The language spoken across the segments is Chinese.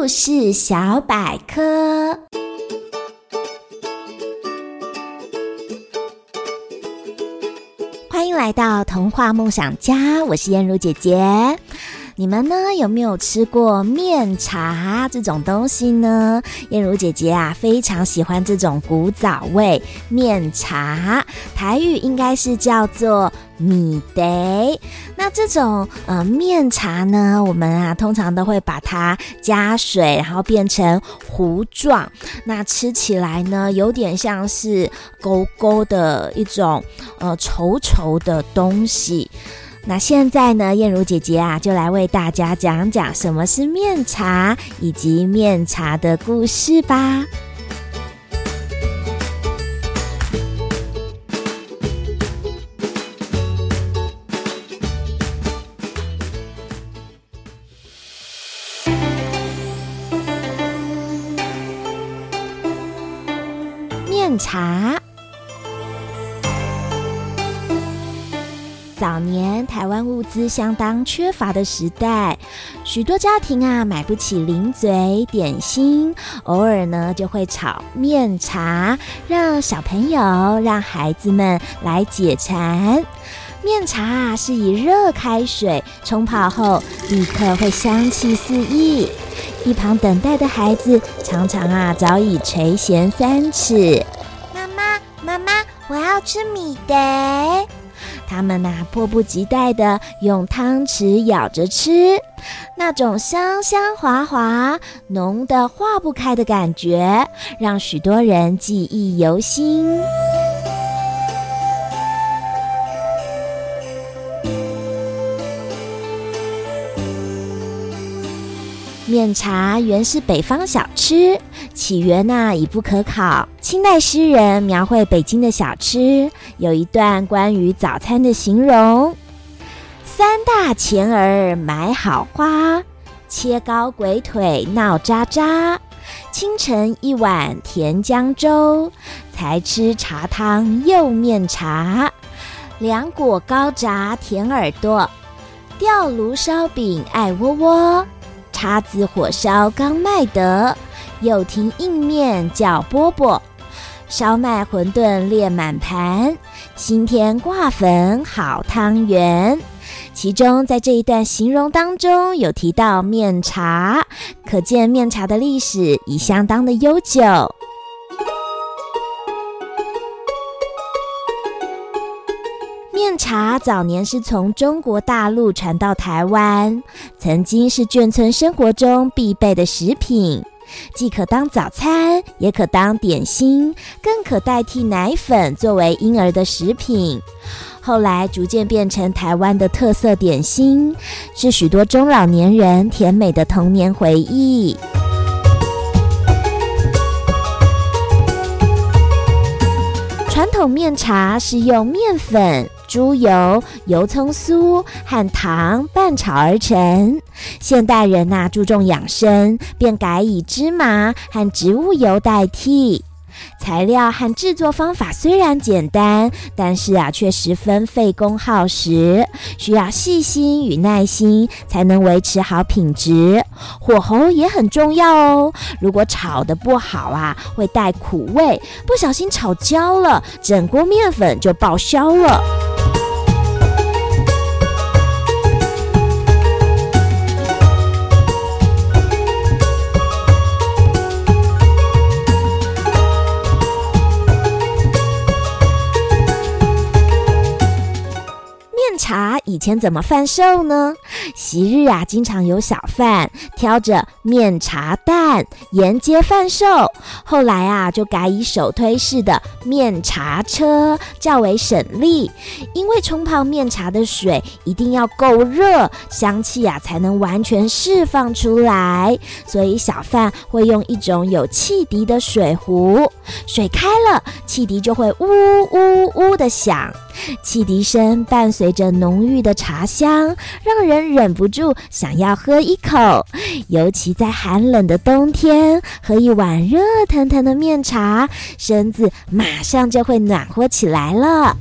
故事小百科，欢迎来到童话梦想家，我是燕如姐姐。你们呢，有没有吃过面茶这种东西呢？燕如姐姐啊，非常喜欢这种古早味面茶，台语应该是叫做米得。那这种呃面茶呢，我们啊通常都会把它加水，然后变成糊状。那吃起来呢，有点像是勾勾的一种呃稠稠的东西。那现在呢，燕如姐姐啊，就来为大家讲讲什么是面茶，以及面茶的故事吧。面茶。早年台湾物资相当缺乏的时代，许多家庭啊买不起零嘴点心，偶尔呢就会炒面茶，让小朋友、让孩子们来解馋。面茶啊是以热开水冲泡后，立刻会香气四溢。一旁等待的孩子常常啊早已垂涎三尺。妈妈，妈妈，我要吃米的。他们呐、迫不及待地用汤匙舀着吃，那种香香滑滑、浓得化不开的感觉，让许多人记忆犹新。面茶原是北方小吃，起源呐、啊、已不可考。清代诗人描绘北京的小吃，有一段关于早餐的形容：三大钱儿买好花，切糕鬼腿闹喳喳。清晨一碗甜浆粥，才吃茶汤又面茶。凉果糕炸甜耳朵，吊炉烧饼爱窝窝。叉子火烧刚卖得，又听硬面叫饽饽。烧麦馄饨列满盘，新添挂粉好汤圆。其中在这一段形容当中有提到面茶，可见面茶的历史已相当的悠久。面茶早年是从中国大陆传到台湾，曾经是眷村生活中必备的食品，既可当早餐，也可当点心，更可代替奶粉作为婴儿的食品。后来逐渐变成台湾的特色点心，是许多中老年人甜美的童年回忆。种面茶是用面粉、猪油、油葱酥和糖拌炒而成。现代人呐、注重养生，便改以芝麻和植物油代替。材料和制作方法虽然简单，但是啊，却十分费工耗时，需要细心与耐心才能维持好品质。火候也很重要哦，如果炒的不好啊，会带苦味，不小心炒焦了，整锅面粉就报销了。钱怎么贩售呢？昔日啊，经常有小贩挑着面茶担沿街贩售。后来啊，就改以手推式的面茶车，较为省力。因为冲泡面茶的水一定要够热，香气啊才能完全释放出来，所以小贩会用一种有汽笛的水壶。水开了，汽笛就会呜呜呜的响。汽笛声伴随着浓郁的茶香，让人忍不住想要喝一口。尤其在寒冷的冬天，喝一碗热腾腾的面茶，身子马上就会暖和起来了。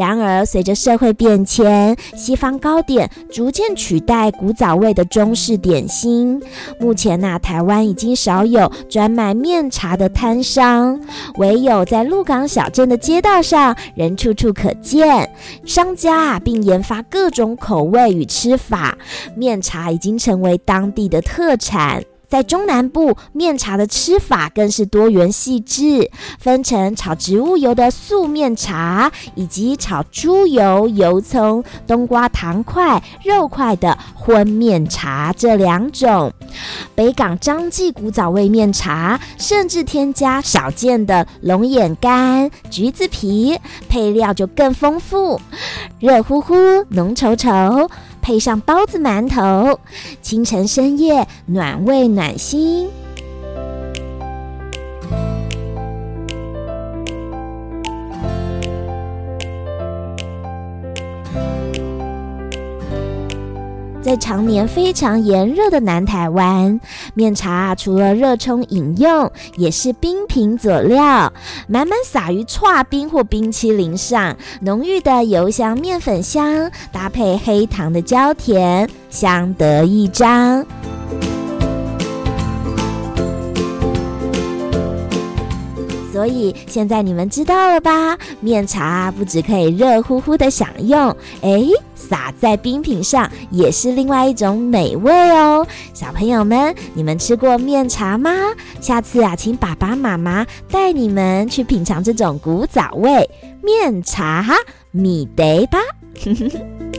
然而，随着社会变迁，西方糕点逐渐取代古早味的中式点心。目前呐，台湾已经少有专卖面茶的摊商，唯有在鹿港小镇的街道上，仍处处可见。商家啊，并研发各种口味与吃法，面茶已经成为当地的特产。在中南部，面茶的吃法更是多元细致，分成炒植物油的素面茶，以及炒猪油、油葱、冬瓜糖块、肉块的荤面茶这两种。北港张记古早味面茶，甚至添加少见的龙眼干、橘子皮，配料就更丰富，热乎乎、浓稠稠。配上包子、馒头，清晨深夜暖胃暖心。在常年非常炎热的南台湾，面茶除了热冲饮用，也是冰品佐料，满满撒于剉冰或冰淇淋上，浓郁的油香面粉香搭配黑糖的焦甜，相得益彰。所以现在你们知道了吧？面茶不只可以热乎乎的享用，哎。撒在冰品上也是另外一种美味哦，小朋友们，你们吃过面茶吗？下次啊，请爸爸妈妈带你们去品尝这种古早味面茶哈，米得吧。